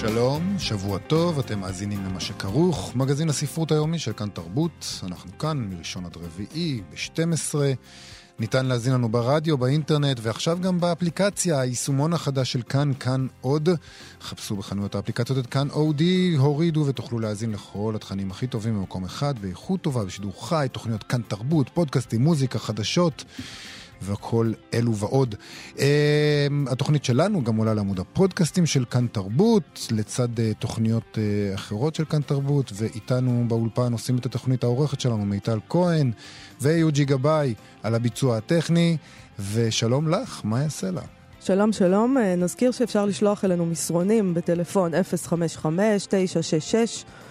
שלום, שבוע טוב, אתם מאזינים למה שכרוך, מגזין הספרות היומי של כאן תרבות. אנחנו כאן מראשון עד רביעי, ב-12. ניתן להזין לנו ברדיו, באינטרנט, ועכשיו גם באפליקציה, היישומון החדש של כאן, כאן עוד. חפשו בחנויות האפליקציות את כאן אודי, הורידו ותוכלו להאזין לכל התכנים הכי טובים במקום אחד, באיכות טובה, בשידור חי, תוכניות כאן תרבות, פודקאסטים, מוזיקה, חדשות. וכל אלו ועוד. Uh, התוכנית שלנו גם עולה לעמוד הפודקאסטים של כאן תרבות, לצד uh, תוכניות uh, אחרות של כאן תרבות, ואיתנו באולפן עושים את התוכנית העורכת שלנו, מיטל כהן ויוג'י גבאי על הביצוע הטכני, ושלום לך, מה יעשה לה? שלום שלום, נזכיר שאפשר לשלוח אלינו מסרונים בטלפון 055-966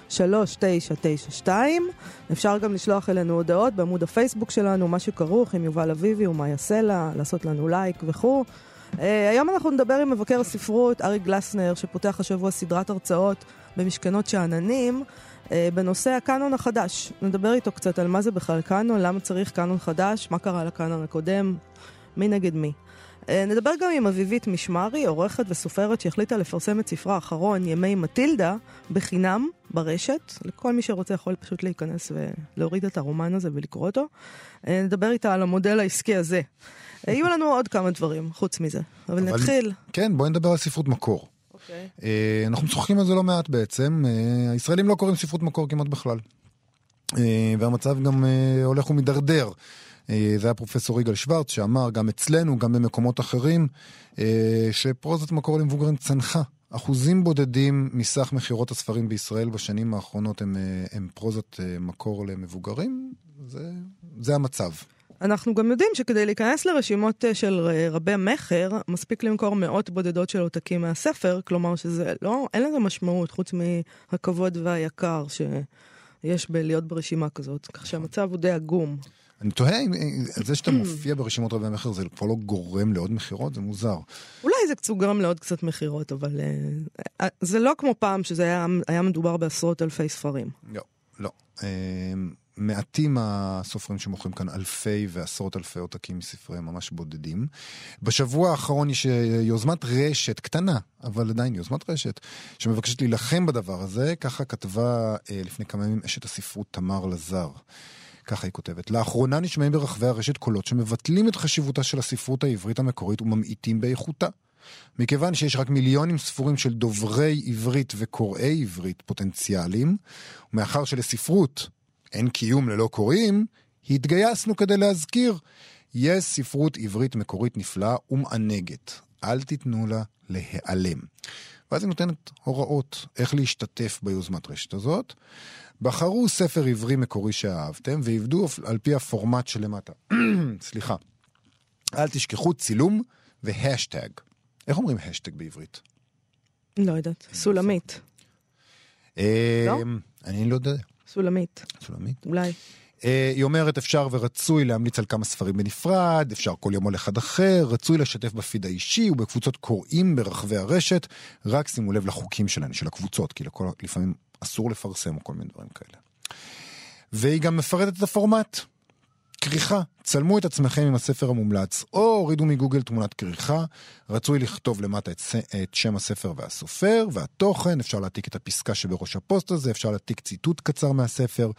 3992. אפשר גם לשלוח אלינו הודעות בעמוד הפייסבוק שלנו, מה שכרוך עם יובל אביבי יעשה לה, לעשות לנו לייק וכו'. Uh, היום אנחנו נדבר עם מבקר הספרות אריק גלסנר, שפותח השבוע סדרת הרצאות במשכנות שאננים. uh, בנושא הקאנון החדש. נדבר איתו קצת על מה זה בכלל קאנון, למה צריך קאנון חדש, מה קרה לקאנון הקודם, מי נגד מי. אה, נדבר גם עם אביבית משמרי, עורכת וסופרת שהחליטה לפרסם את ספרה האחרון, ימי מטילדה, בחינם, ברשת. לכל מי שרוצה יכול פשוט להיכנס ולהוריד את הרומן הזה ולקרוא אותו. אה, נדבר איתה על המודל העסקי הזה. אה, יהיו לנו עוד כמה דברים חוץ מזה, אבל, אבל נתחיל. כן, בואי נדבר על ספרות מקור. Okay. אוקיי. אנחנו משוחחים על זה לא מעט בעצם. הישראלים לא קוראים ספרות מקור כמעט בכלל. והמצב גם הולך ומידרדר. אה, זה היה פרופסור יגאל שוורץ שאמר גם אצלנו, גם במקומות אחרים, אה, שפרוזת מקור למבוגרים צנחה. אחוזים בודדים מסך מכירות הספרים בישראל בשנים האחרונות הם, אה, הם פרוזת מקור למבוגרים, זה, זה המצב. אנחנו גם יודעים שכדי להיכנס לרשימות של רבי מכר, מספיק למכור מאות בודדות של עותקים מהספר, כלומר שזה לא, אין לזה משמעות חוץ מהכבוד והיקר שיש בלהיות ברשימה כזאת, כך שהמצב הוא די עגום. אני תוהה אם זה שאתה מופיע ברשימות רבי המכר זה כבר לא גורם לעוד מכירות, זה מוזר. אולי זה קצת גורם לעוד קצת מכירות, אבל uh, זה לא כמו פעם שזה היה, היה מדובר בעשרות אלפי ספרים. לא, לא. Uh, מעטים הסופרים שמוכרים כאן אלפי ועשרות אלפי עותקים מספריהם ממש בודדים. בשבוע האחרון יש יוזמת רשת קטנה, אבל עדיין יוזמת רשת, שמבקשת להילחם בדבר הזה, ככה כתבה uh, לפני כמה ימים אשת הספרות תמר לזר. ככה היא כותבת. לאחרונה נשמעים ברחבי הרשת קולות שמבטלים את חשיבותה של הספרות העברית המקורית וממעיטים באיכותה. מכיוון שיש רק מיליונים ספורים של דוברי עברית וקוראי עברית פוטנציאליים, ומאחר שלספרות אין קיום ללא קוראים, התגייסנו כדי להזכיר. יש ספרות עברית מקורית נפלאה ומענגת. אל תיתנו לה להיעלם. ואז היא נותנת הוראות איך להשתתף ביוזמת רשת הזאת. בחרו ספר עברי מקורי שאהבתם ועבדו על פי הפורמט שלמטה. סליחה. אל תשכחו צילום והשטג. איך אומרים השטג בעברית? לא יודעת. סולמית. אה, לא? אני לא יודע. סולמית. סולמית? אולי. אה, היא אומרת אפשר ורצוי להמליץ על כמה ספרים בנפרד, אפשר כל יום על אחד אחר, רצוי לשתף בפיד האישי ובקבוצות קוראים ברחבי הרשת, רק שימו לב לחוקים שלהם, של הקבוצות, כי לכל, לפעמים אסור לפרסם או כל מיני דברים כאלה. והיא גם מפרטת את הפורמט. כריכה, צלמו את עצמכם עם הספר המומלץ, או הורידו מגוגל תמונת כריכה, רצוי לכתוב למטה את, את שם הספר והסופר, והתוכן, אפשר להעתיק את הפסקה שבראש הפוסט הזה, אפשר להעתיק ציטוט קצר מהספר,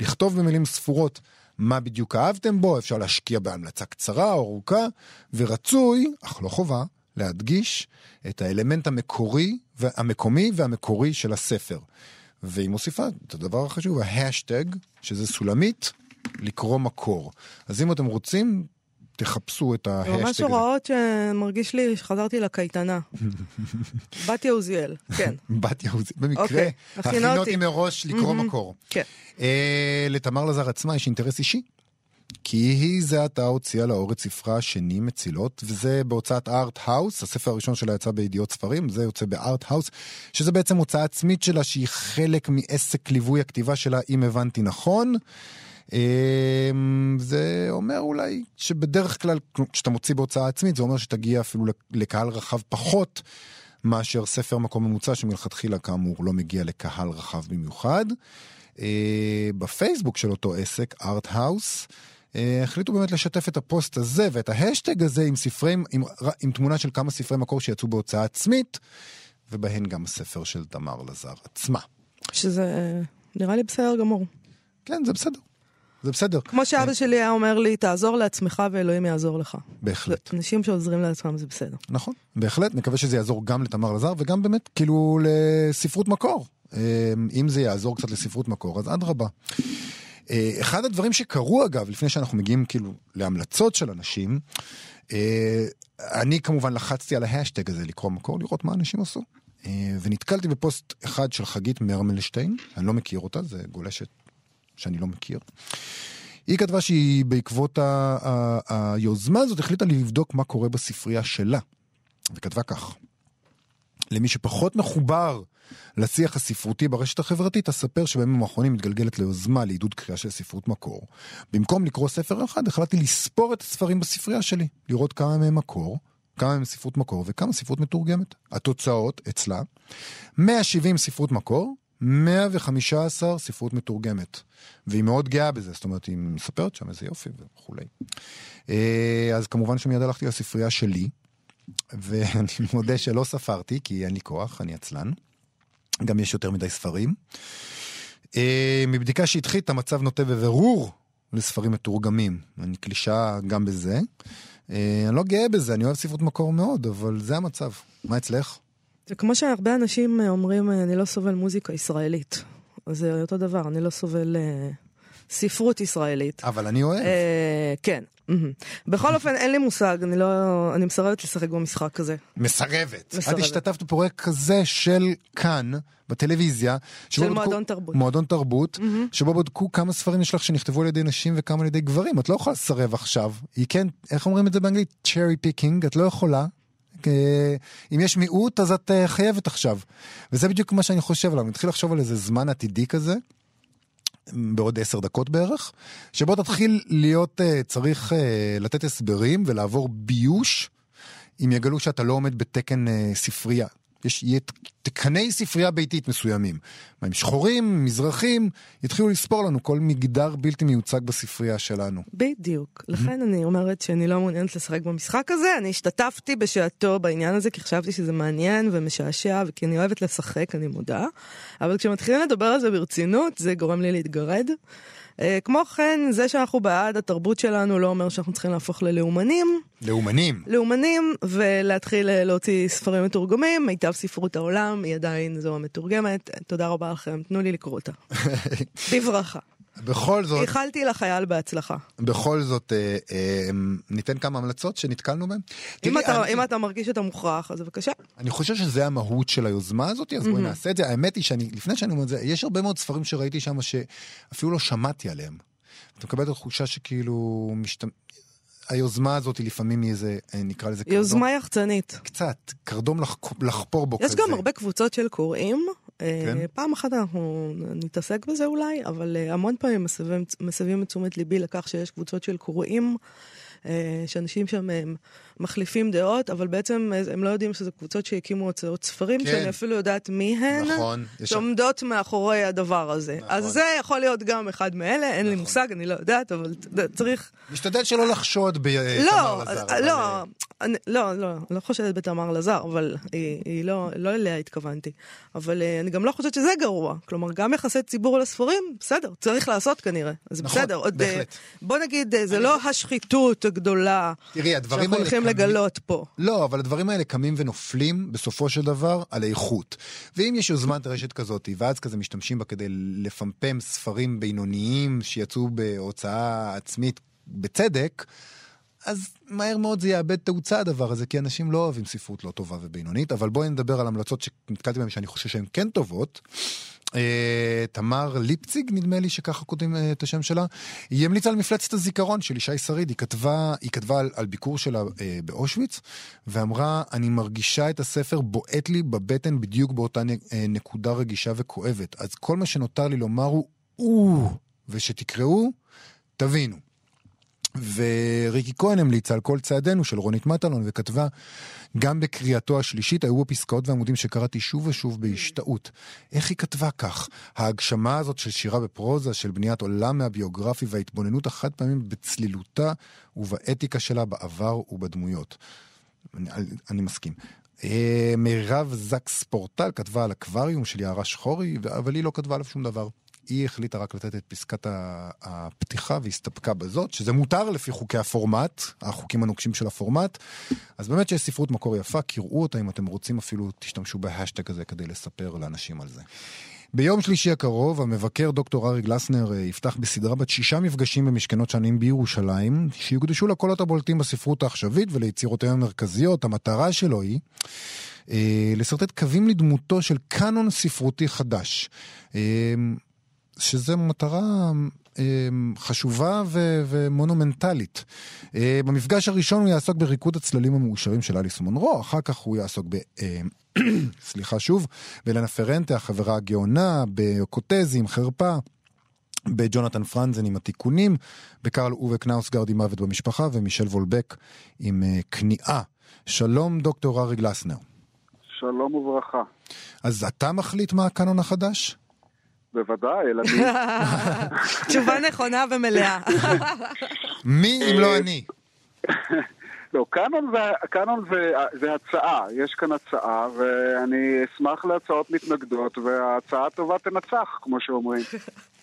לכתוב במילים ספורות מה בדיוק אהבתם בו, אפשר להשקיע בהמלצה קצרה או ארוכה, ורצוי, אך לא חובה, להדגיש את האלמנט המקורי, המקומי והמקורי של הספר. והיא מוסיפה את הדבר החשוב, ההאשטג, שזה סולמית, לקרוא מקור. אז אם אתם רוצים, תחפשו את ההאשטג הזה. ממש הוראות שמרגיש לי שחזרתי לקייטנה. בתיה עוזיאל, כן. בתיה עוזיאל, במקרה, אוקיי, הכינותי מראש לקרוא מקור. כן. אה, לתמר לזר עצמה יש אינטרס אישי. כי היא זה עתה הוציאה לאור את ספרה השני מצילות, וזה בהוצאת Art House, הספר הראשון שלה יצא בידיעות ספרים, זה יוצא ב Art House, שזה בעצם הוצאה עצמית שלה שהיא חלק מעסק ליווי הכתיבה שלה, אם הבנתי נכון. אמ, זה אומר אולי שבדרך כלל כשאתה מוציא בהוצאה עצמית זה אומר שתגיע אפילו לקהל רחב פחות מאשר ספר מקור ממוצע שמלכתחילה כאמור לא מגיע לקהל רחב במיוחד. אה, בפייסבוק של אותו עסק, Art House, החליטו באמת לשתף את הפוסט הזה ואת ההאשטג הזה עם ספרי, עם, עם תמונה של כמה ספרי מקור שיצאו בהוצאה עצמית, ובהן גם הספר של תמר לזר עצמה. שזה נראה לי בסדר גמור. כן, זה בסדר. זה בסדר. כמו שאבא שלי היה אומר לי, תעזור לעצמך ואלוהים יעזור לך. בהחלט. אנשים שעוזרים לעצמם זה בסדר. נכון, בהחלט. נקווה שזה יעזור גם לתמר לזר וגם באמת, כאילו, לספרות מקור. אה, אם זה יעזור קצת לספרות מקור, אז אדרבה. אה, אחד הדברים שקרו אגב, לפני שאנחנו מגיעים כאילו להמלצות של אנשים, אה, אני כמובן לחצתי על ההאשטג הזה לקרוא מקור, לראות מה אנשים עשו. ונתקלתי בפוסט אחד של חגית מרמלשטיין, אני לא מכיר אותה, זה גולשת שאני לא מכיר. היא כתבה שהיא בעקבות היוזמה הזאת החליטה לבדוק מה קורה בספרייה שלה. וכתבה כך: למי שפחות מחובר לשיח הספרותי ברשת החברתית, אספר שבימים האחרונים מתגלגלת ליוזמה לעידוד קריאה של ספרות מקור. במקום לקרוא ספר אחד, החלטתי לספור את הספרים בספרייה שלי, לראות כמה מהם מקור, כמה מהם ספרות מקור וכמה ספרות מתורגמת. התוצאות אצלה, 170 ספרות מקור, 115 ספרות מתורגמת. והיא מאוד גאה בזה, זאת אומרת, היא מספרת שם איזה יופי וכולי. אה, אז כמובן שמיד הלכתי לספרייה שלי, ואני מודה שלא ספרתי, כי אין לי כוח, אני עצלן. גם יש יותר מדי ספרים. אה, מבדיקה שהתחית, המצב נוטה בבירור לספרים מתורגמים. אני קלישה גם בזה. אה, אני לא גאה בזה, אני אוהב ספרות מקור מאוד, אבל זה המצב. מה אצלך? זה כמו שהרבה אנשים אומרים, אני לא סובל מוזיקה ישראלית. זה אותו דבר, אני לא סובל אה, ספרות ישראלית. אבל אני אוהב. אה, כן. בכל אופן, אין לי מושג, אני לא... אני מסרבת לשחק במשחק הזה. מסרבת. את השתתפת בפרויקט כזה של כאן, בטלוויזיה. של מועדון תרבות. מועדון תרבות, שבו בדקו כמה ספרים יש לך שנכתבו על ידי נשים וכמה על ידי גברים. את לא יכולה לסרב עכשיו. היא כן, איך אומרים את זה באנגלית? cherry picking, את לא יכולה. אם יש מיעוט אז את אה, חייבת עכשיו. וזה בדיוק מה שאני חושב עליו, אני מתחיל לחשוב על איזה זמן עתידי כזה. בעוד עשר דקות בערך, שבו תתחיל להיות uh, צריך uh, לתת הסברים ולעבור ביוש, אם יגלו שאתה לא עומד בתקן uh, ספרייה. יש, יהיה תקני ספרייה ביתית מסוימים. מה הם שחורים, מזרחים, יתחילו לספור לנו כל מגדר בלתי מיוצג בספרייה שלנו. בדיוק. לכן אני אומרת שאני לא מעוניינת לשחק במשחק הזה. אני השתתפתי בשעתו בעניין הזה, כי חשבתי שזה מעניין ומשעשע, וכי אני אוהבת לשחק, אני מודה. אבל כשמתחילים לדבר על זה ברצינות, זה גורם לי להתגרד. Uh, כמו כן, זה שאנחנו בעד התרבות שלנו לא אומר שאנחנו צריכים להפוך ללאומנים. לאומנים. לאומנים, ולהתחיל uh, להוציא ספרים מתורגמים, מיטב ספרות העולם, היא עדיין זו המתורגמת. תודה רבה לכם, תנו לי לקרוא אותה. בברכה. בכל זאת... איחלתי לחייל בהצלחה. בכל זאת, אה, אה, ניתן כמה המלצות שנתקלנו בהן. אם, אתה, אני... אם אתה מרגיש שאתה מוכרח, אז בבקשה. אני חושב שזה המהות של היוזמה הזאת, אז בואי נעשה את זה. האמת היא שאני, לפני שאני אומר את זה, יש הרבה מאוד ספרים שראיתי שם שאפילו לא שמעתי עליהם. אתה מקבל את התחושה שכאילו משת... היוזמה הזאת היא לפעמים היא איזה, אה, נקרא לזה קרדום. יוזמה יחצנית. קצת, קרדום לח... לחפור בו יש כזה. יש גם הרבה קבוצות של קוראים. אה, כן? פעם אחת אנחנו נתעסק בזה אולי, אבל אה, המון פעמים מסבים את תשומת ליבי לכך שיש קבוצות של קוראים. שאנשים שם הם מחליפים דעות, אבל בעצם הם לא יודעים שזה קבוצות שהקימו הוצאות ספרים, כן. שאני אפילו יודעת מי הן, נכון, שעומדות יש... מאחורי הדבר הזה. נכון. אז זה יכול להיות גם אחד מאלה, אין נכון. לי מושג, אני לא יודעת, אבל צריך... משתדל שלא לחשוד בתמר לא, לזר. לא, אבל... אני, לא, לא, לא חושדת בתמר לזר, אבל היא, היא לא, לא אליה התכוונתי. אבל אני גם לא חושבת שזה גרוע. כלומר, גם יחסי ציבור לספרים, בסדר, צריך לעשות כנראה. אז נכון, בסדר. עוד, בהחלט. בוא נגיד, זה לא השחיתות הגדולה תראי, הדברים שאנחנו הולכים קמים... לגלות פה. לא, אבל הדברים האלה קמים ונופלים בסופו של דבר על איכות. ואם יש יוזמת רשת כזאת, ואז כזה משתמשים בה כדי לפמפם ספרים בינוניים שיצאו בהוצאה עצמית בצדק, אז מהר מאוד זה יאבד תאוצה הדבר הזה, כי אנשים לא אוהבים ספרות לא טובה ובינונית, אבל בואי נדבר על המלצות שנתקלתי בהן שאני חושב שהן כן טובות. אה, תמר ליפציג, נדמה לי שככה כותבים אה, את השם שלה, היא המליצה על מפלצת הזיכרון של ישי שריד, היא כתבה, היא כתבה על, על ביקור שלה אה, באושוויץ, ואמרה, אני מרגישה את הספר בועט לי בבטן בדיוק באותה נקודה רגישה וכואבת. אז כל מה שנותר לי לומר הוא, או, ושתקראו, תבינו. וריקי כהן המליצה על כל צעדינו של רונית מטלון וכתבה גם בקריאתו השלישית היו הפסקאות ועמודים שקראתי שוב ושוב בהשתאות. איך היא כתבה כך? ההגשמה הזאת של שירה בפרוזה, של בניית עולם מהביוגרפי וההתבוננות החד פעמים בצלילותה ובאתיקה שלה בעבר ובדמויות. אני, אני מסכים. אה, מירב זקס פורטל כתבה על אקווריום של יערה שחורי, אבל היא לא כתבה עליו שום דבר. היא החליטה רק לתת את פסקת הפתיחה והסתפקה בזאת, שזה מותר לפי חוקי הפורמט, החוקים הנוקשים של הפורמט. אז באמת שיש ספרות מקור יפה, קראו אותה אם אתם רוצים, אפילו תשתמשו בהשטג הזה כדי לספר לאנשים על זה. ביום שלישי הקרוב, המבקר דוקטור ארי גלסנר אה, יפתח בסדרה בת שישה מפגשים במשכנות שנים בירושלים, שיוקדשו לקולות הבולטים בספרות העכשווית וליצירותיהם המרכזיות. המטרה שלו היא אה, לשרטט קווים לדמותו של קאנון ספרותי חדש. אה, שזו מטרה אמ, חשובה ו- ומונומנטלית. אה, במפגש הראשון הוא יעסוק בריקוד הצללים המאושרים של אליס מונרו, אחר כך הוא יעסוק ב... אה, סליחה שוב, בלנה פרנטה, החברה הגאונה, בקוטזי עם חרפה. בג'ונתן פרנזן עם התיקונים, בקרל אובה קנאוסגרד עם מוות במשפחה, ומישל וולבק עם uh, כניעה. שלום, דוקטור ארי גלסנר. שלום וברכה. אז אתה מחליט מה הקאנון החדש? בוודאי, אלא מי. תשובה נכונה ומלאה. מי אם לא אני? לא, קאנון, זה, קאנון זה, זה הצעה, יש כאן הצעה, ואני אשמח להצעות מתנגדות, וההצעה הטובה תנצח, כמו שאומרים.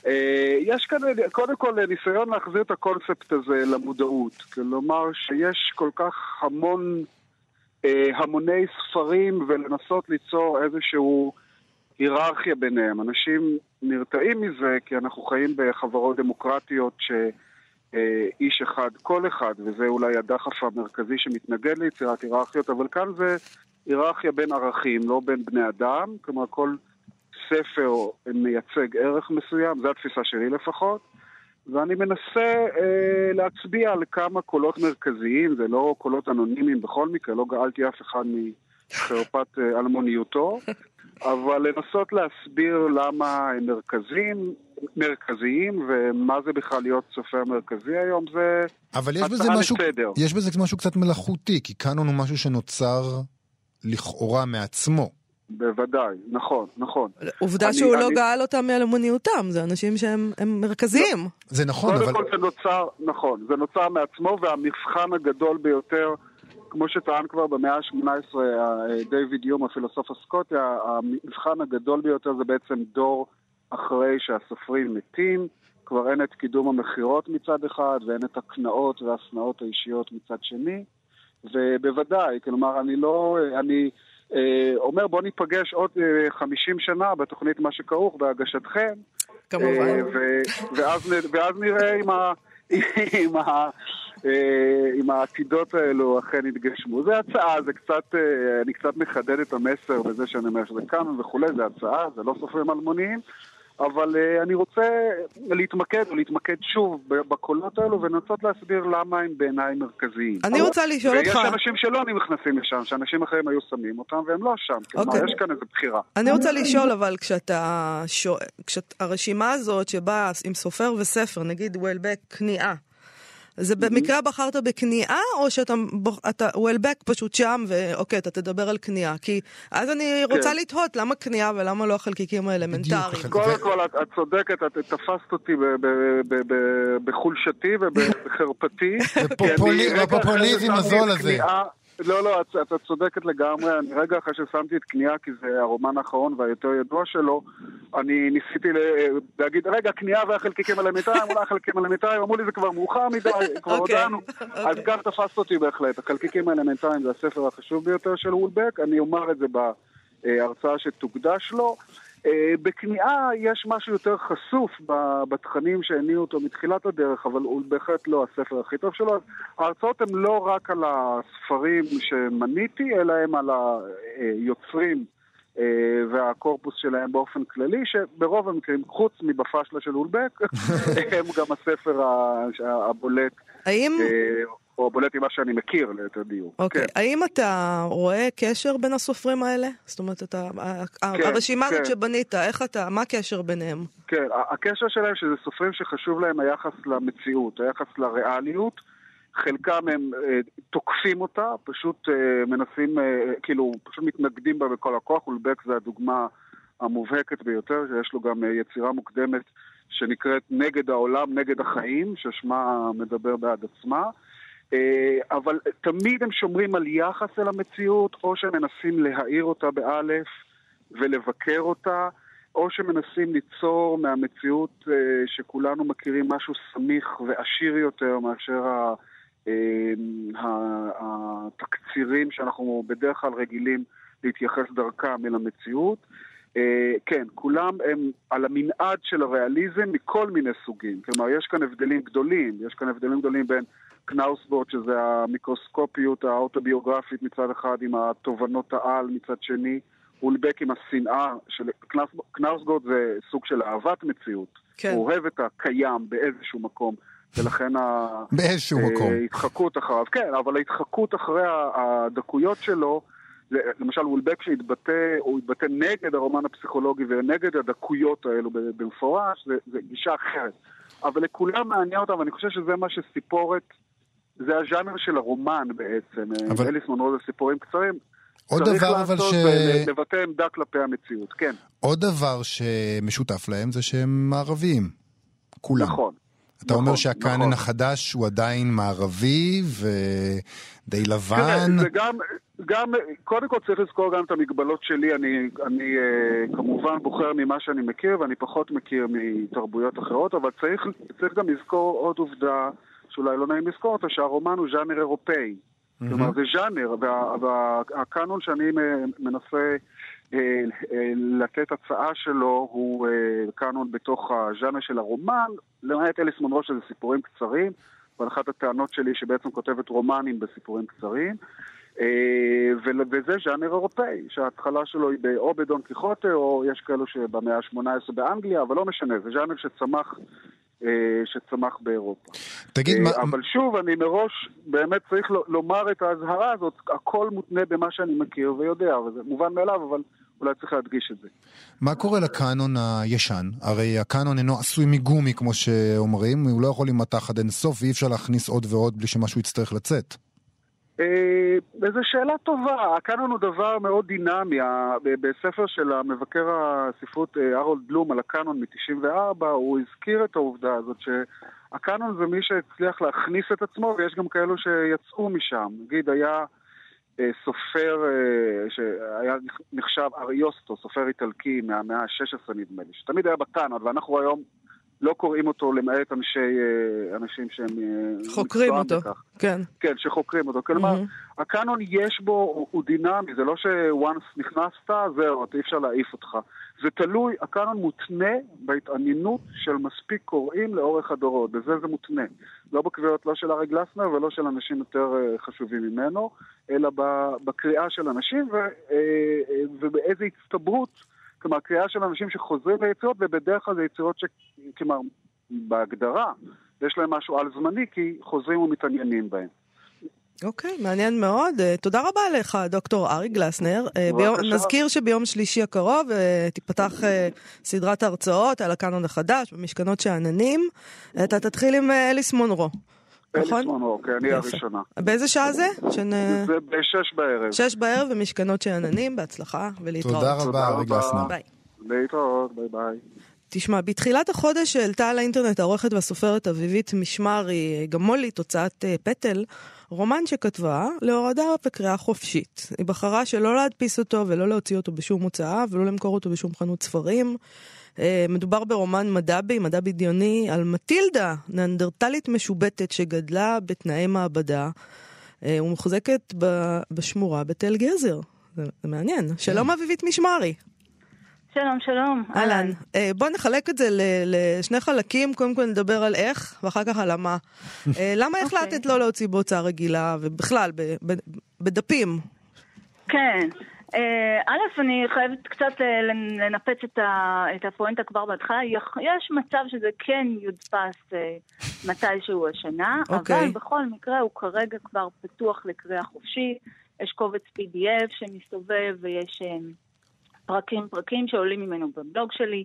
אה, יש כאן קודם כל ניסיון להחזיר את הקונספט הזה למודעות. כלומר שיש כל כך המון, אה, המוני ספרים, ולנסות ליצור איזשהו היררכיה ביניהם. אנשים נרתעים מזה כי אנחנו חיים בחברות דמוקרטיות שאיש אחד, כל אחד, וזה אולי הדחף המרכזי שמתנגד ליצירת היררכיות, אבל כאן זה היררכיה בין ערכים, לא בין בני אדם. כלומר, כל ספר מייצג ערך מסוים, זו התפיסה שלי לפחות. ואני מנסה אה, להצביע על כמה קולות מרכזיים, זה לא קולות אנונימיים בכל מקרה, לא גאלתי אף אחד מחרפת אה, אלמוניותו, אבל לנסות להסביר למה הם מרכזיים, מרכזיים, ומה זה בכלל להיות צופה מרכזי היום, זה אבל יש בזה משהו, לסדר. יש בזה משהו קצת מלאכותי, כי קאנון הוא משהו שנוצר לכאורה מעצמו. בוודאי, נכון, נכון. עובדה אני, שהוא לא אני... לא גאל אותם מאלמוניותם, זה אנשים שהם מרכזיים. לא, זה נכון, אבל... קודם כל זה נוצר, נכון, זה נוצר מעצמו, והמבחן הגדול ביותר... כמו שטען כבר במאה ה-18 דיוויד יום, הפילוסוף הסקוטי, המבחן הגדול ביותר זה בעצם דור אחרי שהסופרים מתים. כבר אין את קידום המכירות מצד אחד, ואין את הקנאות והשנאות האישיות מצד שני. ובוודאי, כלומר, אני לא... אני אה, אומר, בואו ניפגש עוד אה, 50 שנה בתוכנית מה שכרוך בהגשתכם. כמובן. אה, ואז, ואז נראה אם ה... עם ה... אה, אם העתידות האלו אכן יתגשמו. זה הצעה, זה קצת, אה, אני קצת מחדד את המסר בזה שאני אומר שזה כאן וכולי, זה הצעה, זה לא סופרים אלמוניים. אבל uh, אני רוצה להתמקד, או להתמקד שוב בקולות האלו ולנסות להסביר למה הם בעיניי מרכזיים. אני אבל... רוצה לשאול אותך... ויש אנשים שלא נכנסים לשם, שאנשים אחרים היו שמים אותם והם לא שם. כלומר, okay. אוקיי. יש כאן איזו בחירה. אני רוצה לשאול, אבל כשאתה... שואל, כשהרשימה הזאת שבאה עם סופר וספר, נגיד וולבק, כניעה, זה במקרה בחרת בכניעה, או שאתה אתה וולבק פשוט שם, ואוקיי, אתה תדבר על כניעה? כי אז אני רוצה כן. לתהות למה כניעה ולמה לא החלקיקים האלמנטריים. קודם כל, את צודקת, את תפסת אותי בחולשתי ובחרפתי. בפופוליזם הזול הזה. לא, לא, את, את צודקת לגמרי. אני רגע אחרי ששמתי את כניעה, כי זה הרומן האחרון והיותר ידוע שלו, אני ניסיתי להגיד, רגע, כניעה והחלקיקים אלמנטריים, אולי החלקיקים אלמנטריים, אמרו לי זה כבר מאוחר מדי, כבר אוקיי, הודענו. אז גם תפסת אותי בהחלט. החלקיקים האלמנטריים זה הספר החשוב ביותר של וולבק, אני אומר את זה בהרצאה שתוקדש לו. אה, בכניעה יש משהו יותר חשוף בתכנים שהניעו אותו מתחילת הדרך, אבל הוא בהחלט לא הספר הכי טוב שלו. ההרצאות הן לא רק על הספרים שמניתי, אלא הן על היוצרים אה, והקורפוס שלהם באופן כללי, שברוב המקרים, חוץ מבפשלה של אולבק, הם גם הספר הבולט. האם... או בולט ממה שאני מכיר, ליתר דיוק. אוקיי. כן. האם אתה רואה קשר בין הסופרים האלה? זאת אומרת, אתה... כן, הרשימה הזאת כן. שבנית, איך אתה... מה הקשר ביניהם? כן, הקשר שלהם שזה סופרים שחשוב להם היחס למציאות, היחס לריאליות. חלקם הם אה, תוקפים אותה, פשוט אה, מנסים, אה, כאילו, פשוט מתנגדים בה בכל הכוח. אולבק זה הדוגמה המובהקת ביותר, שיש לו גם אה, יצירה מוקדמת שנקראת נגד העולם, נגד החיים, ששמה מדבר בעד עצמה. אה, אבל תמיד הם שומרים על יחס אל המציאות, או שהם מנסים להאיר אותה באלף ולבקר אותה, או שמנסים ליצור מהמציאות אה, שכולנו מכירים משהו סמיך ועשיר יותר מאשר אה, התקצירים שאנחנו בדרך כלל רגילים להתייחס דרכם אל המציאות. כן, כולם הם על המנעד של הריאליזם מכל מיני סוגים. כלומר, יש כאן הבדלים גדולים, יש כאן הבדלים גדולים בין קנאוסבורד, שזה המיקרוסקופיות האוטוביוגרפית מצד אחד, עם התובנות העל מצד שני, אולבק עם השנאה, של... קנאוס- קנאוסגורד זה סוג של אהבת מציאות. כן. הוא אוהב את הקיים באיזשהו מקום, ולכן ה... באיזשהו מקום. אה, התחקות אחריו, כן, אבל ההתחקות אחרי הדקויות שלו, למשל וולבק שהתבטא, הוא התבטא נגד הרומן הפסיכולוגי ונגד הדקויות האלו במפורש, זה, זה גישה אחרת. אבל לכולם מעניין אותם, ואני חושב שזה מה שסיפורת, זה הז'אנר של הרומן בעצם. אבל- אבל... אליס מונרו זה סיפורים קצרים. עוד צריך דבר אבל לעשות ש... ולבטא עמדה כלפי המציאות, כן, עוד דבר שמשותף להם זה שהם מערביים. כולם. נכון. אתה אומר נכון, שהקאנן נכון. החדש הוא עדיין מערבי ודי תראה, לבן. זה גם, גם, קודם כל צריך לזכור גם את המגבלות שלי, אני, אני אה, כמובן בוחר ממה שאני מכיר ואני פחות מכיר מתרבויות אחרות, אבל צריך, צריך גם לזכור עוד עובדה שאולי לא נעים לזכור אותה, שהרומן הוא ז'אנר אירופאי. כלומר זה ז'אנר, וה- והקאנון שאני מ- מנסה אה, אה, לתת הצעה שלו הוא אה, קאנון בתוך הז'אנר של הרומן, למעט אליס מונרו שזה סיפורים קצרים, אבל אחת הטענות שלי היא שבעצם כותבת רומנים בסיפורים קצרים. אה, וזה ז'אנר אירופאי, שההתחלה שלו היא או בדון קיחוטה, או יש כאלו שבמאה ה-18 באנגליה, אבל לא משנה, זה ז'אנר שצמח, אה, שצמח באירופה. תגיד, אה, מה... אבל שוב, אני מראש באמת צריך לומר את האזהרה הזאת, הכל מותנה במה שאני מכיר ויודע, וזה מובן מאליו, אבל אולי צריך להדגיש את זה. מה קורה לקאנון הישן? הרי הקאנון אינו עשוי מגומי, כמו שאומרים, הוא לא יכול להימתח עד אינסוף, ואי אפשר להכניס עוד ועוד בלי שמשהו יצטרך לצאת. אה, וזו שאלה טובה, הקאנון הוא דבר מאוד דינמי. בספר של המבקר הספרות אה, ארולד בלום על הקאנון מ-94, הוא הזכיר את העובדה הזאת שהקאנון זה מי שהצליח להכניס את עצמו, ויש גם כאלו שיצאו משם. נגיד, היה אה, סופר שהיה נחשב אריוסטו, סופר איטלקי מהמאה ה-16 נדמה לי, שתמיד היה בקאנון, ואנחנו היום לא קוראים אותו למעט אנשי, אה, אנשים שהם... אה, חוקרים אותו. בכך. כן. כן, שחוקרים אותו. כלומר, מהמם. הקאנון יש בו, הוא, הוא דינמי, זה לא ש-once נכנסת, זהו, אי אפשר להעיף אותך. זה תלוי, הקאנון מותנה בהתעניינות של מספיק קוראים לאורך הדורות, בזה זה מותנה. לא בקביעות לא של ארי גלסנר ולא של אנשים יותר אה, חשובים ממנו, אלא בקריאה של אנשים ו, ובאיזה הצטברות, כלומר, קריאה של אנשים שחוזרים ליצירות, ובדרך כלל זה יצירות ש... כלומר, בהגדרה, יש להם משהו על זמני, כי חוזרים ומתעניינים בהם. אוקיי, מעניין מאוד. אה, תודה רבה לך, דוקטור ארי גלסנר. אה, ביום-. נזכיר שביום שלישי הקרוב אה, תיפתח סדרת הרצאות על הקאנון החדש במשכנות שאננים. אתה תתחיל עם אליס מונרו, נכון? כן, אני יפה. הראשונה. באיזה שעה זה? שנ- זה בשש בערב. שש בערב במשכנות שאננים, בהצלחה ולהתראות. תודה רבה, תודה ארי רבה. גלסנר. ביי. להתראות, ביי ביי. תשמע, בתחילת החודש העלתה על האינטרנט העורכת והסופרת אביבית משמרי, גם מו"לית הוצאת אה, פטל, רומן שכתבה להורדה וקריאה חופשית. היא בחרה שלא להדפיס אותו ולא להוציא אותו בשום הוצאה ולא למכור אותו בשום חנות ספרים. אה, מדובר ברומן מדע בי, מדע בדיוני, על מטילדה, נאנדרטלית משובטת שגדלה בתנאי מעבדה אה, ומוחזקת ב- בשמורה בתל גזר. זה, זה מעניין. שלום אביבית משמרי. שלום, שלום. אהלן. אה, בוא נחלק את זה ל- לשני חלקים, קודם כל נדבר על איך, ואחר כך על המה. אה, למה אוקיי. החלטת לא להוציא בהוצאה רגילה, ובכלל, ב- ב- בדפים? כן. אה, א', אני חייבת קצת לנ- לנפץ את הפואנטה כבר בהתחלה. יש מצב שזה כן יודפס אה, מתישהו השנה, אוקיי. אבל בכל מקרה הוא כרגע כבר פתוח לקריאה חופשית. יש קובץ PDF שמסתובב ויש אה, פרקים פרקים שעולים ממנו בבלוג שלי.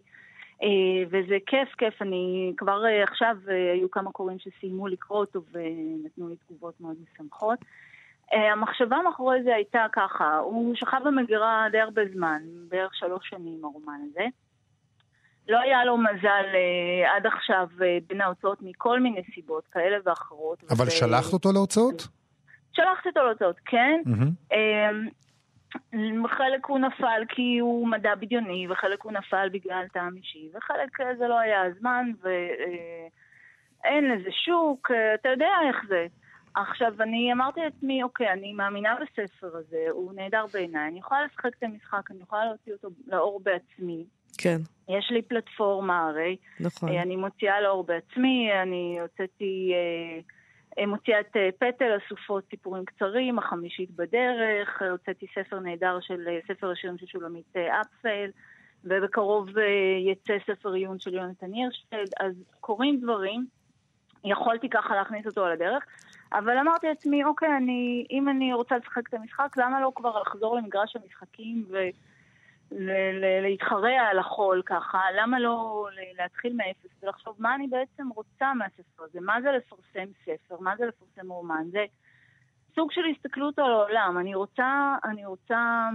וזה כיף, כיף. אני כבר עכשיו, היו כמה קוראים שסיימו לקרוא אותו ונתנו לי תגובות מאוד משמחות. אה, המחשבה מאחורי זה הייתה ככה, הוא שכב במגירה די הרבה זמן, בערך שלוש שנים הרומן הזה. לא היה לו מזל אה, עד עכשיו אה, בין ההוצאות מכל מיני סיבות כאלה ואחרות. אבל ו- שלחת אותו להוצאות? שלחתי אותו להוצאות, כן. מהמם. אמ, חלק הוא נפל כי הוא מדע בדיוני, וחלק הוא נפל בגלל טעם אישי, וחלק אה, זה לא היה הזמן, ואין לזה שוק, אה, אתה יודע איך זה. עכשיו, אני אמרתי לעצמי, אוקיי, אני מאמינה בספר הזה, הוא נהדר בעיניי, אני יכולה לשחק את המשחק, אני יכולה להוציא אותו לאור בעצמי. כן, יש לי פלטפורמה הרי, נכון. אה, אני מוציאה לאור בעצמי, אני הוצאתי, אה, אה, מוציאה את אה, פטל, אסופות סיפורים קצרים, החמישית בדרך, הוצאתי ספר נהדר של ספר השירים של שולמית אפפל, ובקרוב יצא ספר עיון של יונתן הירשפלד, אז קורים דברים, יכולתי ככה להכניס אותו על הדרך, אבל אמרתי לעצמי, אוקיי, אני, אם אני רוצה לשחק את המשחק, למה לא כבר לחזור למגרש המשחקים ו... ל- ל- על החול ככה, למה לא להתחיל מאפס ולחשוב מה אני בעצם רוצה מהספר הזה, מה זה לפרסם ספר, מה זה לפרסם רומן, זה סוג של הסתכלות על העולם, אני רוצה, אני רוצה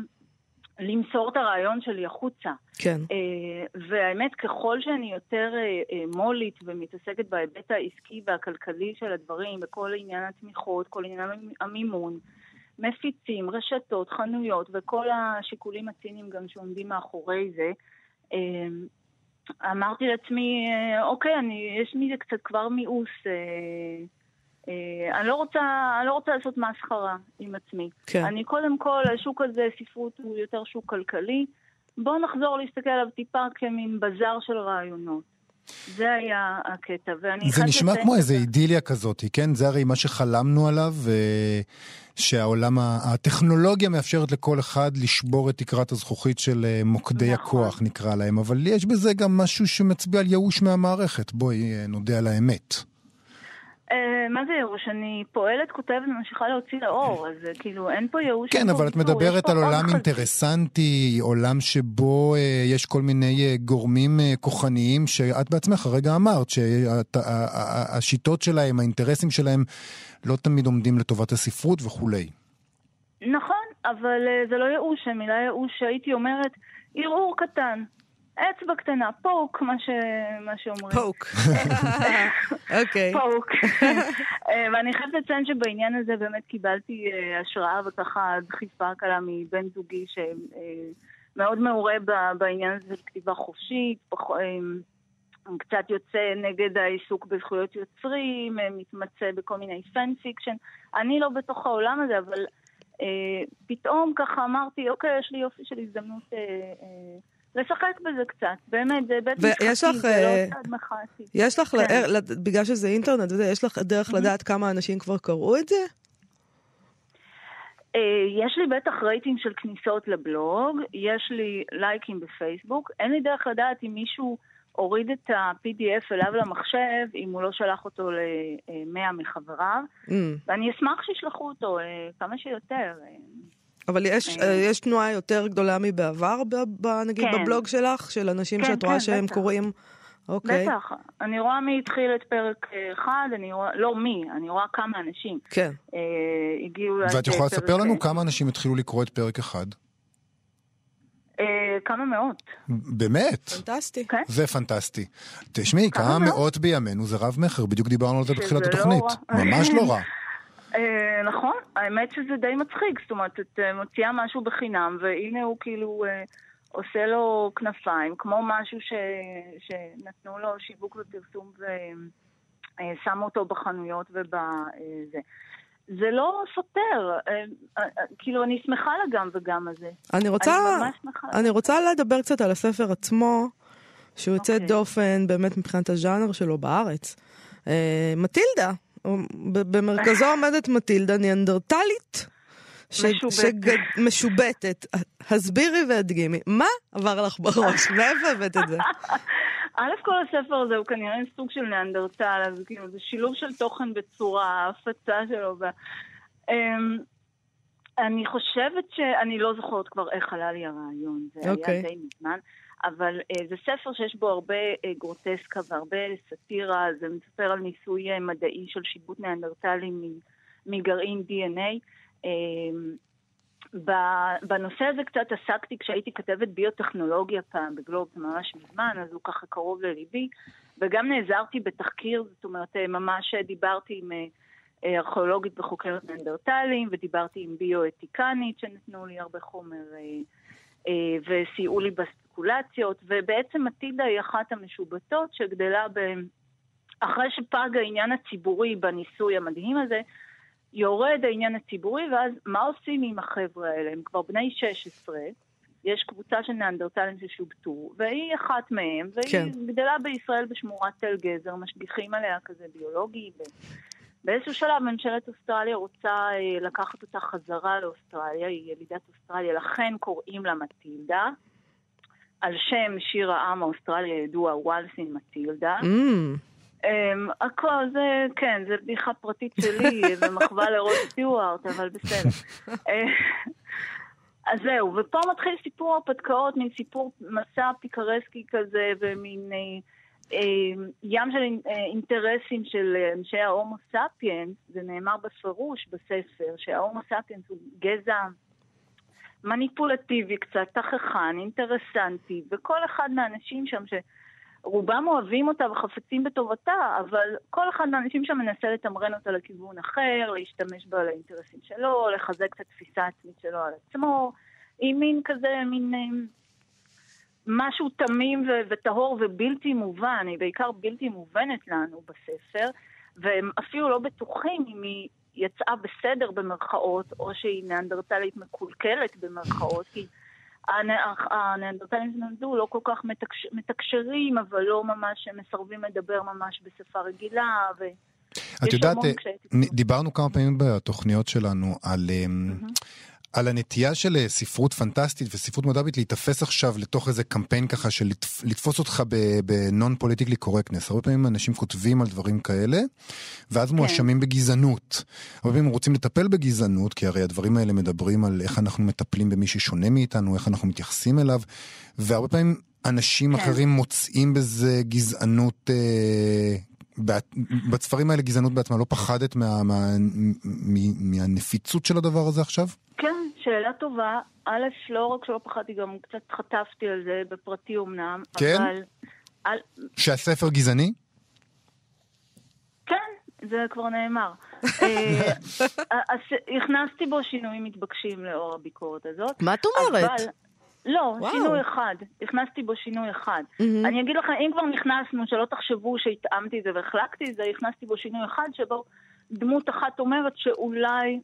למסור את הרעיון שלי החוצה. כן. אה, והאמת, ככל שאני יותר אה, אה, מולית ומתעסקת בהיבט העסקי והכלכלי של הדברים, בכל עניין התמיכות, כל עניין המימון, מפיצים, רשתות, חנויות וכל השיקולים הציניים גם שעומדים מאחורי זה, אה, אמרתי לעצמי, אוקיי, אני, יש מזה קצת כבר מיאוס. אה, אני לא רוצה, אני לא רוצה לעשות מסחרה עם עצמי. כן. אני קודם כל, השוק הזה, ספרות הוא יותר שוק כלכלי. בואו נחזור להסתכל עליו טיפה כמין בזאר של רעיונות. זה היה הקטע, ואני זה נשמע כמו את איזה זה. אידיליה כזאת, כן? זה הרי מה שחלמנו עליו, אה, שהעולם, הטכנולוגיה מאפשרת לכל אחד לשבור את תקרת הזכוכית של אה, מוקדי נכון. הכוח, נקרא להם, אבל יש בזה גם משהו שמצביע על ייאוש מהמערכת. בואי אה, נודה על האמת. אה, מה זה ייאוש? אני פועלת, כותבת וממשיכה להוציא לאור, אז אה, כאילו אין פה ייאוש. כן, אבל את מדברת על עולם. אינטרסנטי, עולם שבו אה, יש כל מיני גורמים כוחניים, שאת בעצמך הרגע אמרת, שהשיטות שלהם, האינטרסים שלהם, לא תמיד עומדים לטובת הספרות וכולי. נכון, אבל זה לא ייאוש, המילה ייאוש הייתי אומרת, ערעור קטן, אצבע קטנה, פוק, מה, ש... מה שאומרים. פוק. אוקיי. פוק. אה, ואני חייבת לציין שבעניין הזה באמת קיבלתי אה, השראה וככה דחיפה קלה מבן זוגי שמאוד מעורה ב- בעניין הזה של כתיבה חופשית, אה, קצת יוצא נגד העיסוק בזכויות יוצרים, אה, מתמצא בכל מיני fan fiction. אני לא בתוך העולם הזה, אבל אה, פתאום ככה אמרתי, אוקיי, יש לי יופי של הזדמנות אה, אה, לשחק בזה קצת. באמת, זה בקטע משחקי, זה אה, לא צד מחאתי. יש לך, כן. לד- בגלל שזה אינטרנט וזה, יש לך דרך לדעת כמה אנשים כבר קראו את זה? אה, יש לי בטח רייטינג של כניסות לבלוג, יש לי לייקים בפייסבוק, אין לי דרך לדעת אם מישהו הוריד את ה-PDF אליו למחשב, אם הוא לא שלח אותו ל-100 מחבריו, Mm. ואני אשמח שישלחו אותו אה, כמה שיותר. אבל יש, אה. אה, יש תנועה יותר גדולה מבעבר, ב, ב, נגיד כן. בבלוג שלך, של אנשים כן, שאת רואה כן, שהם בטח. קוראים? אוקיי. בטח, אני רואה מי התחיל את פרק אה, אחד, אני רואה, לא מי, אני רואה כמה אנשים כן. אה, הגיעו ואת יכולה לספר לנו כמה אנשים התחילו לקרוא את פרק אחד? כמה מאות, באמת? פנטסטי. כן. זה פנטסטי. תשמעי, כמה מאות? בימינו זה רב מכר, בדיוק דיברנו על זה בתחילת לא התוכנית. ממש לא רע. אה, נכון, האמת שזה די מצחיק, זאת אומרת, את אה, מוציאה משהו בחינם, והנה הוא כאילו אה, עושה לו כנפיים, כמו משהו ש, שנתנו לו שיווק ופרסום ושמו אותו בחנויות ובזה. זה לא סותר. כאילו, אני שמחה לגם וגם הזה. אני רוצה, אני רוצה לדבר קצת על הספר עצמו, שהוא יוצא אוקיי. דופן באמת מבחינת הז'אנר שלו בארץ. מטילדה, במרכזו עומדת מטילדה ניאנדרטלית. ש- משובטת. שג- משובטת. הסבירי והדגימי. מה עבר לך בראש? מאיפה הבאת את זה? א' כל הספר הזה הוא כנראה סוג של ניאנדרטל, אז כאילו זה שילוב של תוכן בצורה, ההפצה שלו. ו... אמ, אני חושבת שאני לא זוכרת כבר איך עלה לי הרעיון, זה אוקיי. היה די מזמן, אבל אה, זה ספר שיש בו הרבה אה, גרוטסקה והרבה סאטירה, זה מספר על ניסוי אה, מדעי של שיבוט ניאנדרטלי מגרעין DNA. אמ, בנושא הזה קצת עסקתי כשהייתי כתבת ביוטכנולוגיה פעם בגלוב, ממש מזמן, אז הוא ככה קרוב לליבי, וגם נעזרתי בתחקיר, זאת אומרת, ממש דיברתי עם ארכיאולוגית וחוקרת ננדרטלים, ודיברתי עם ביואתיקנית שנתנו לי הרבה חומר אה, וסייעו לי בספקולציות, ובעצם עתידה היא אחת המשובטות שגדלה ב... אחרי שפג העניין הציבורי בניסוי המדהים הזה, יורד העניין הציבורי, ואז מה עושים עם החבר'ה האלה? הם כבר בני 16, יש קבוצה של ניאנדרטלים ששובטו, והיא אחת מהם, והיא כן. כן. גדלה בישראל בשמורת תל גזר, משגיחים עליה כזה ביולוגי. באיזשהו שלב ממשלת אוסטרליה רוצה אה, לקחת אותה חזרה לאוסטרליה, היא ילידת אוסטרליה, לכן קוראים לה מטילדה, על שם שיר העם האוסטרלי הידוע, Waltzing Matilda. Um, הכל זה, כן, זה בדיחה פרטית שלי במחווה לרוד סטיוארט, אבל בסדר. אה, אז זהו, ופה מתחיל סיפור הרפתקאות, מין סיפור מסע פיקרסקי כזה, ומין אה, ים של אה, אינטרסים של אה, אנשי ההומו ספיאנס, זה נאמר בפירוש בספר, שההומו ספיאנס הוא גזע מניפולטיבי קצת, תככן, אינטרסנטי, וכל אחד מהאנשים שם ש... רובם אוהבים אותה וחפצים בטובתה, אבל כל אחד מהאנשים שם מנסה לתמרן אותה לכיוון אחר, להשתמש בה לאינטרסים שלו, לחזק את התפיסה העצמית שלו על עצמו, עם מין כזה, מין אה, משהו תמים ו- וטהור ובלתי מובן, היא בעיקר בלתי מובנת לנו בספר, והם אפילו לא בטוחים אם היא יצאה בסדר במרכאות, או שהיא ניאנדרטלית מקולקלת במרכאות, כי הנ- הניאנדרטלים שנולדו לא כל כך מתקש... מתקשרים, אבל לא ממש, הם מסרבים לדבר ממש בשפה רגילה, ו... את יודעת, אה. דיברנו כמה פעמים בתוכניות שלנו על... אמ, על הנטייה של אה, ספרות פנטסטית וספרות מדעית להיתפס עכשיו לתוך איזה קמפיין ככה של לתפ- לתפוס אותך בנון פוליטיקלי קורקטנס. הרבה פעמים אנשים כותבים על דברים כאלה, ואז כן. מואשמים בגזענות. הרבה פעמים רוצים לטפל בגזענות, כי הרי הדברים האלה מדברים על איך אנחנו מטפלים במי ששונה מאיתנו, איך אנחנו מתייחסים אליו, והרבה פעמים אנשים כן. אחרים מוצאים בזה גזענות אה, בספרים האלה גזענות בעצמה, לא פחדת מה, מה, מ- מהנפיצות של הדבר הזה עכשיו? כן, שאלה טובה. א', לא רק שלא פחדתי, גם קצת חטפתי על זה בפרטי אמנם, כן? אבל... על... שהספר גזעני? כן, זה כבר נאמר. אה, אז הכנסתי בו שינויים מתבקשים לאור הביקורת הזאת. מה את אומרת? אבל... לא, וואו. שינוי אחד. הכנסתי בו שינוי אחד. מהמם. אני אגיד לכם, אם כבר נכנסנו, שלא תחשבו שהתאמתי את זה והחלקתי את זה, הכנסתי בו שינוי אחד שבו דמות אחת אומרת שאולי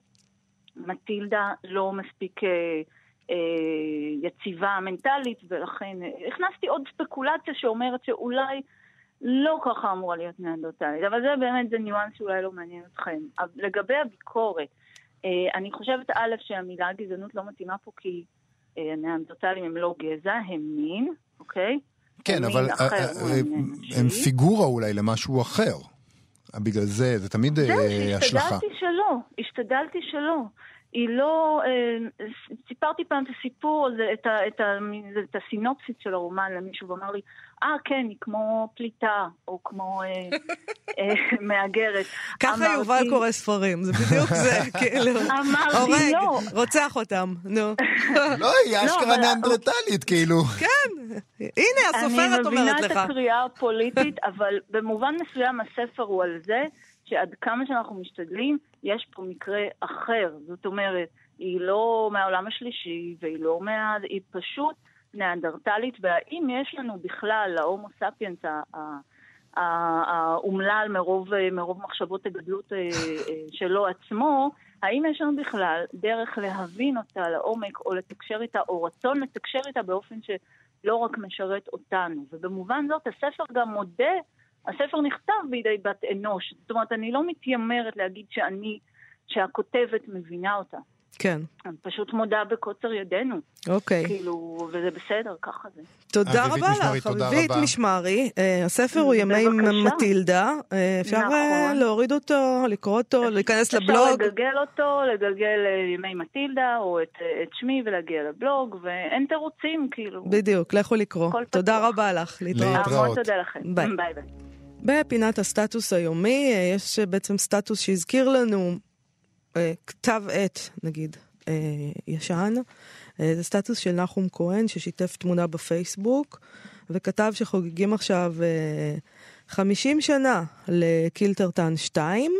מטילדה לא מספיק אה, אה, יציבה מנטלית, ולכן הכנסתי עוד ספקולציה שאומרת שאולי לא ככה אמורה להיות ניאנדרטלית, אבל זה באמת, זה ניואנס שאולי לא מעניין אתכם. לגבי הביקורת, אה, אני חושבת א', שהמילה גזענות לא מתאימה פה כי אה, הניאנדרטלים הם לא גזע, הם מין, אוקיי? כן, אבל אה, אה, הם. פיגורה אולי למשהו אחר. בגלל זה, זה תמיד אה, זהו, השלכה. שהשתדלתי שלא, השתדלתי שלא. היא לא... אה, סיפרתי פעם את הסיפור הזה, את, ה, את, ה, את הסינופסיס של הרומן למישהו, ואמר לי, אה, כן, היא כמו פליטה, או כמו אה, אה, מהגרת. ככה אמרתי- יובל קורא ספרים, זה בדיוק זה, כאילו. אמרתי, הורג, לא. רוצח אותם, נו. לא, היא אשכרה אבל- ניאנדרטלית, כאילו. הנה, הסופרת אני מבינה אומרת את לך. הקריאה הפוליטית, אבל במובן מסוים הספר הוא על זה שעד כמה שאנחנו משתדלים, יש פה מקרה אחר. זאת אומרת, היא לא מהעולם השלישי, והיא לא מה... היא פשוט ניאנדרטלית, והאם יש לנו בכלל, להומו ספיאנס האומלל מרוב, מרוב מחשבות הגדלות שלו עצמו, האם יש לנו בכלל דרך להבין אותה לעומק או לתקשר איתה, או רצון לתקשר איתה באופן שלא רק משרת אותנו. ובמובן זאת הספר גם מודה, הספר נכתב בידי בת אנוש. זאת אומרת, אני לא מתיימרת להגיד שאני, שהכותבת מבינה אותה. כן. אני פשוט מודה בקוצר ידינו. אוקיי. כאילו, וזה בסדר, ככה זה. תודה רבה לך, אביבית. משמרי. אה, הספר הוא ימי. מטילדה. אה, אפשר אה, נכון. להוריד אותו, לקרוא אותו, להיכנס אפשר לבלוג. לגלגל אותו, לגלגל ימי מטילדה, או את, שמי ולהגיע לבלוג, ואין תירוצים, כאילו. בדיוק, לכו לקרוא. תודה. רבה לך, להתראות. המון תודה לכם. ביי ביי. בפינת הסטטוס היומי, אה, יש בעצם סטטוס שהזכיר לנו אה, כתב עת, נגיד, אה, ישן. אה, זה סטטוס של נחום כהן, ששיתף תמונה בפייסבוק, וכתב שחוגגים עכשיו אה, 50 שנה לקילטרטן 2.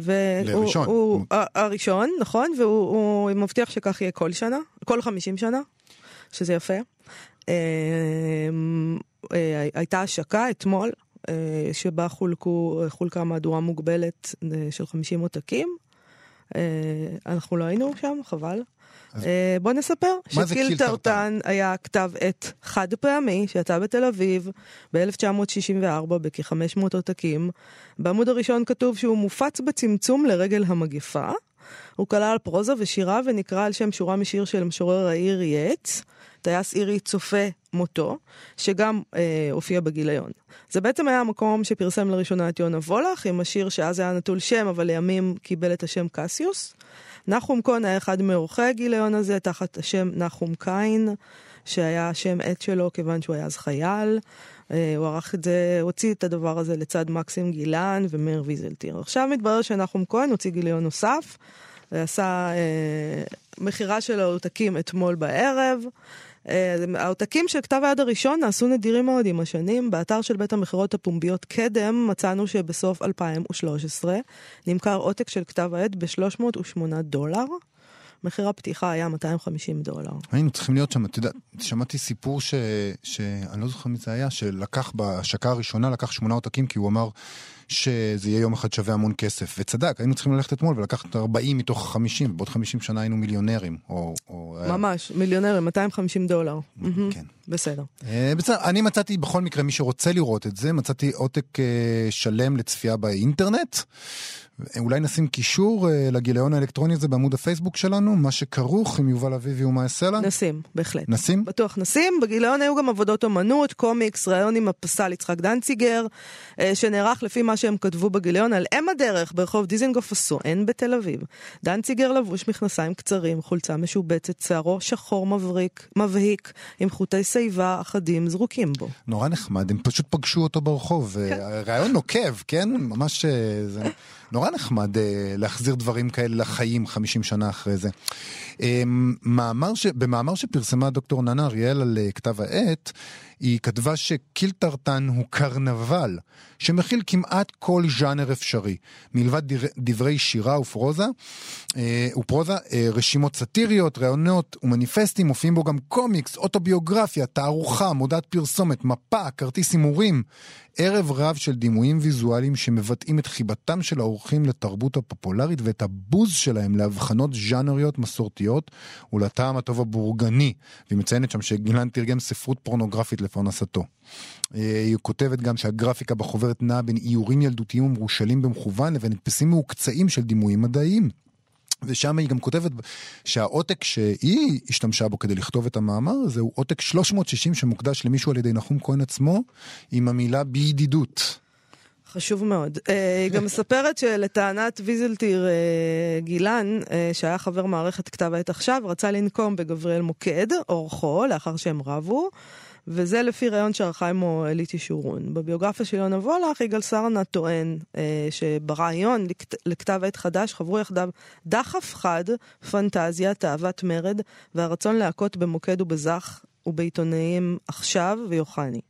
והוא, לראשון. הוא, ה- הראשון, נכון, והוא הוא מבטיח שכך יהיה כל שנה, כל 50 שנה, שזה יפה. אה, אה, הייתה השקה אתמול, אה, שבה חולקו, חולקה מהדורה מוגבלת אה, של 50 עותקים. אה, אנחנו לא היינו שם, חבל. אה, בוא נספר מה זה שקילטרטן היה כתב עת חד פעמי שיצא בתל אביב ב-1964 בכ-500 עותקים. בעמוד הראשון כתוב שהוא מופץ בצמצום לרגל המגפה. הוא כלל פרוזה ושירה ונקרא על שם שורה משיר של המשורר העיר יץ, טייס אירי צופה מותו, שגם אה, הופיע בגיליון. זה בעצם היה המקום שפרסם לראשונה את יונה וולך, עם השיר שאז היה נטול שם, אבל לימים קיבל את השם קסיוס. נחום כהן היה אחד מעורכי הגיליון הזה, תחת השם נחום קין, שהיה השם עט שלו כיוון שהוא היה אז חייל. אה, הוא ערך את זה, הוציא את הדבר הזה לצד מקסים גילן ומאיר ויזלטיר. עכשיו מתברר שנחום כהן הוציא גיליון נוסף, ועשה אה, מכירה של העותקים אתמול בערב. אה, העותקים של כתב היד הראשון נעשו נדירים מאוד עם השנים. באתר של בית המכירות הפומביות קדם מצאנו שבסוף 2013 נמכר עותק של כתב העת ב-308 דולר. מחיר הפתיחה היה 250 דולר. היינו צריכים להיות שם, אתה יודע, שמעתי סיפור ש... שאני לא זוכר מי זה היה, שלקח בהשקה הראשונה, לקח שמונה עותקים, כי הוא אמר שזה יהיה יום אחד שווה המון כסף. וצדק, היינו צריכים ללכת אתמול ולקחת 40 מתוך 50, בעוד 50 שנה היינו מיליונרים. או, או, ממש, מיליונרים, 250 דולר. כן. בסדר. אה, בסדר, אני מצאתי בכל מקרה, מי שרוצה לראות את זה, מצאתי עותק אה, שלם לצפייה באינטרנט. אולי נשים קישור אה, לגיליון האלקטרוני הזה בעמוד הפייסבוק שלנו, מה שכרוך עם יובל אביבי ומה יעשה לה. נשים, בהחלט. נשים? בטוח נשים. בגיליון היו גם עבודות אומנות, קומיקס, ראיון עם הפסל יצחק דנציגר, אה, שנערך לפי מה שהם כתבו בגיליון על אם הדרך ברחוב דיזנגוף הסואן בתל אביב. דנציגר לבוש מכנסיים קצרים, חולצה משובצת, שערו שחור מבריק, מבהיק, עם חוטי שיבה אחדים זרוקים בו. נורא נחמד, הם פשוט פגשו אותו ברחוב. כן. אה, רעיון נוקב, כן? ממש... זה נורא נחמד אה, להחזיר דברים כאלה לחיים 50 שנה אחרי זה. אה, ש... במאמר שפרסמה דוקטור ננה אריאל על אה, כתב העת, היא כתבה שקילטרטן הוא קרנבל, שמכיל כמעט כל ז'אנר אפשרי, מלבד דברי שירה ופרוזה, אה, ופרוזה, אה, רשימות סאטיריות, ראיונות ומניפסטים, מופיעים בו גם קומיקס, אוטוביוגרפיה, תערוכה, מודעת פרסומת, מפה, כרטיס הימורים, ערב רב של דימויים ויזואליים שמבטאים את חיבתם של האורחים לתרבות הפופולרית ואת הבוז שלהם להבחנות ז'אנריות מסורתיות ולטעם הטוב הבורגני. והיא מציינת שם שגילן תרגם ספרות פורנוגרפית לפרנסתו. אה, היא כותבת גם שהגרפיקה בחוברת נעה בין איורים ילדותיים ומרושלים במכוון לבין הדפסים מהוקצעים של דימויים מדעיים. ושם היא גם כותבת שהעותק שהיא השתמשה בו כדי לכתוב את המאמר הזה הוא עותק 360 שמוקדש למישהו על ידי נחום כהן עצמו עם המילה בידידות. חשוב מאוד. אה, היא גם מספרת שלטענת ויזלטיר אה, גילן, שהיה חבר מערכת כתב העת עכשיו, רצה לנקום בגבריאל מוקד, אורחו, לאחר שהם רבו, וזה לפי ראיון שערכה עמו אלית ישורון. בביוגרפיה של יונה וולך, יגאל סרנה טוען אה, שברעיון לכת- לכתב עת חדש חברו יחדיו דחף חד, פנטזיה, תאוות מרד, והרצון להכות במוקד ובזך ובעיתונאים עכשיו ויוחני.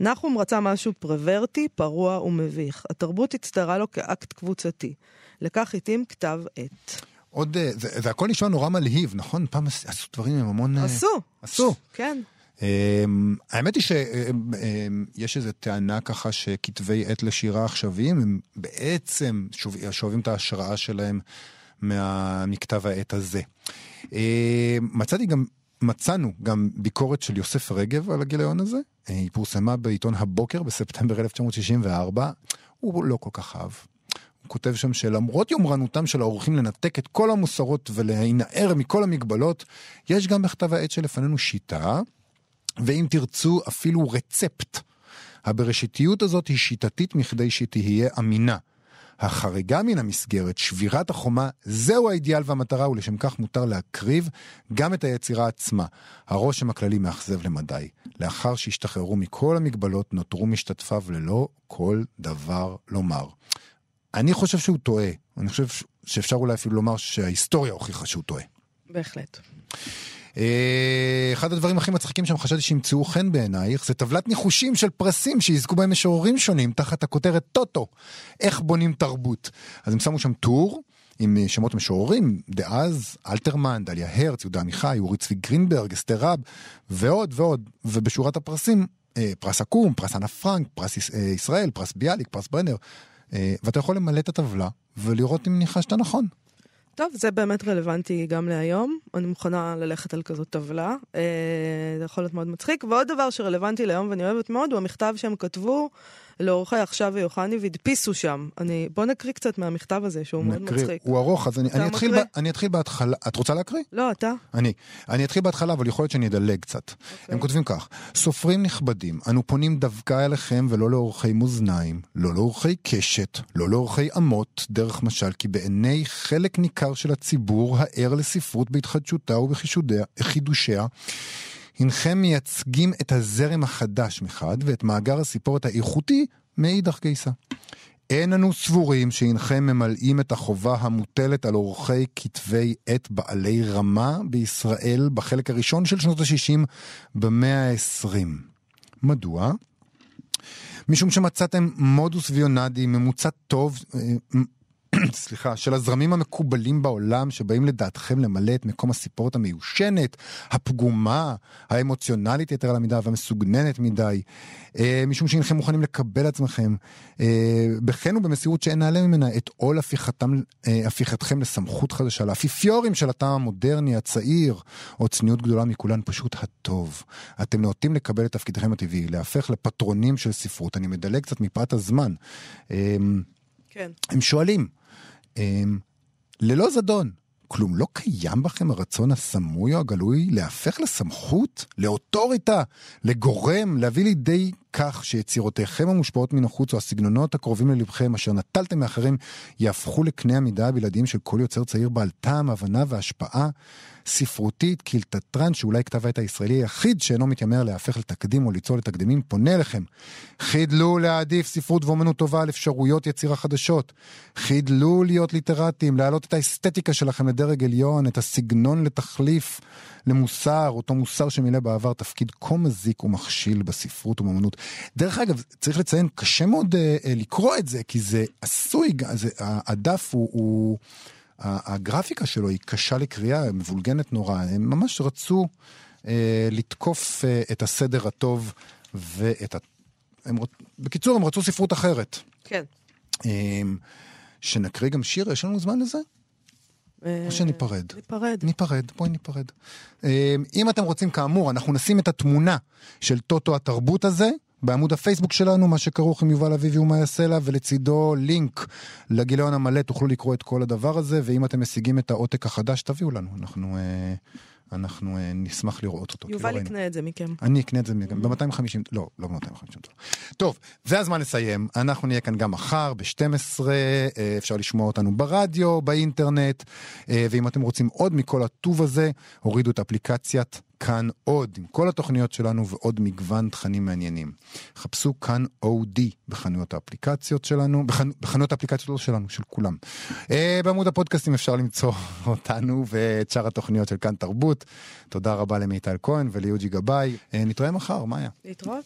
נחום רצה משהו פרוורטי, פרוע ומביך. התרבות הצטרה לו כאקט קבוצתי. לכך התאים כתב עת. עוד, אה, זה, זה הכל נשמע נורא מלהיב, נכון? פעם עש- עשו דברים עם המון... אה, עשו. עשו. כן. אמ, האמת היא שיש איזו טענה ככה שכתבי עת לשירה עכשוויים הם בעצם שואב- שואבים את ההשראה שלהם מה- מכתב העת הזה. אה, מצאתי גם, מצאנו גם ביקורת של יוסף רגב על הגיליון הזה. אה, היא פורסמה בעיתון הבוקר בספטמבר 1964. הוא לא כל כך אהב. הוא כותב שם שלמרות יומרנותם של האורחים לנתק את כל המוסרות ולהינער מכל המגבלות, יש גם בכתב העת שלפנינו שיטה, ואם תרצו אפילו רצפט. הבראשיתיות הזאת היא שיטתית מכדי שתהיה אמינה. החריגה מן המסגרת, שבירת החומה, זהו האידיאל והמטרה, ולשם כך מותר להקריב גם את היצירה עצמה. הרושם הכללי מאכזב למדי. לאחר שהשתחררו מכל המגבלות, נותרו משתתפיו ללא כל דבר לומר. אני חושב שהוא טועה. אני חושב שאפשר אולי אפילו לומר שההיסטוריה הוכיחה שהוא טועה. בהחלט. אה, אחד הדברים הכי מצחיקים שם חשבתי שימצאו חן בעינייך זה טבלת ניחושים של פרסים שיזכו בהם משוררים שונים תחת הכותרת טוטו, איך בונים תרבות. אז הם שמו שם טור עם אה, שמות משוררים דאז, אלתרמן, דליה הרץ, יהודה עמיחי, אורי צבי גרינברג, אסתר רב ועוד ועוד, ובשורת הפרסים אה, פרס עקום, פרס אנה פרנק, פרס יש- ישראל, פרס ביאליק, פרס ברנר, ואתה יכול למלא את הטבלה ולראות אם ניחשת נכון. טוב, זה באמת רלוונטי גם להיום. אני מוכנה ללכת על כזאת טבלה. אה, זה יכול להיות מאוד מצחיק. ועוד דבר שרלוונטי להיום ואני אוהבת מאוד, הוא המכתב שהם כתבו לאורחי עכשיו ויוחני והדפיסו שם. אני, בוא נקריא קצת מהמכתב הזה, שהוא מאוד. מצחיק. הוא ארוך, אז אני, אני, אתחיל? ב, אני אתחיל בהתחלה. את רוצה להקריא? לא, אתה? אני. אני אתחיל בהתחלה, אבל יכול להיות שאני אדלג קצת. אוקיי. הם כותבים כך: סופרים נכבדים, אנו פונים דווקא אליכם ולא לאורכי מאזניים, לא לאורכי קשת, לא לאורכי אמות, דרך משל, כי בעיני חלק ניכר של הציבור הער לספרות בהתחדשותה ובחידושיה, הנכם מייצגים את הזרם החדש מחד, ואת מאגר הסיפורת האיכותי מאידך גיסא. אין אנו סבורים שהנכם ממלאים את החובה המוטלת על עורכי כתבי עת בעלי רמה בישראל בחלק הראשון של שנות ה-60 במאה ה-20. מדוע? משום שמצאתם מודוס ויונדי ממוצע טוב, אה, סליחה, של הזרמים המקובלים בעולם שבאים לדעתכם למלא את מקום הסיפורת המיושנת, הפגומה, האמוציונלית יתר על המידה והמסוגננת מדי, אה, משום שהנכם מוכנים לקבל עצמכם, אה, בכן ובמסירות שאין נעלה ממנה, את עול הפיכתם, אה, הפיכתכם לסמכות חדשה, לאפיפיורים של הטעם המודרני, הצעיר, או צניעות גדולה מכולן, פשוט הטוב. אתם נאותים לקבל את תפקידכם הטבעי, להפך לפטרונים של ספרות. אני מדלג קצת מפאת הזמן. אה, כן. הם שואלים, ללא זדון, כלום לא קיים בכם הרצון הסמוי או הגלוי להפך לסמכות, לאוטוריטה, לגורם, להביא לידי כך שיצירותיכם המושפעות מן החוץ או הסגנונות הקרובים ללבכם אשר נטלתם מאחרים יהפכו לקנה המידה הבלעדיים של כל יוצר צעיר בעל טעם, הבנה והשפעה ספרותית, קילטטרן, שאולי כתב העת הישראלי היחיד שאינו מתיימר להפך לתקדים או ליצור לתקדימים, פונה אליכם. חידלו להעדיף ספרות ואומנות טובה על אפשרויות יצירה חדשות. חידלו להיות ליטרטים, להעלות את האסתטיקה שלכם לדרג עליון, את הסגנון לתחליף למוסר, אותו מוסר שמילא בעבר תפקיד כה מזיק ומכשיל בספרות ובאמנות. דרך אגב, צריך לציין, קשה מאוד אה, אה, לקרוא את זה, כי זה עשוי, זה, הדף הוא... הוא הגרפיקה שלו היא קשה לקריאה, מבולגנת נורא. הם ממש רצו אה, לתקוף אה, את הסדר הטוב ואת ה... הם, בקיצור, הם רצו ספרות אחרת. כן. אה, שנקריא גם שיר, יש לנו זמן לזה? או שניפרד? ניפרד. ניפרד, בואי ניפרד. אם אתם רוצים, כאמור, אנחנו נשים את התמונה של טוטו התרבות הזה. בעמוד הפייסבוק שלנו, מה שכרוך עם יובל אביבי יעשה לה, ולצידו לינק לגיליון המלא, תוכלו לקרוא את כל הדבר הזה, ואם אתם משיגים את העותק החדש, תביאו לנו, אנחנו, אה, אנחנו אה, נשמח לראות אותו. לא יובל ראינו. יקנה את זה מכם. אני אקנה את זה ב-250, לא, לא ב-250 דולר. טוב, זה הזמן לסיים. אנחנו נהיה כאן גם מחר ב-12, אפשר לשמוע אותנו ברדיו, באינטרנט, אה, ואם אתם רוצים עוד מכל הטוב הזה, הורידו את אפליקציית כאן עוד, עם כל התוכניות שלנו ועוד מגוון תכנים מעניינים. חפשו כאן אודי בחנויות האפליקציות שלנו, בחנ... בחנויות האפליקציות לא שלנו, של כולם. אה, בעמוד הפודקאסטים אפשר למצוא אותנו ואת שאר התוכניות של כאן תרבות. תודה רבה למיטל כהן וליוג'י גבאי. אה, נתראה מחר, מאיה. להתראות.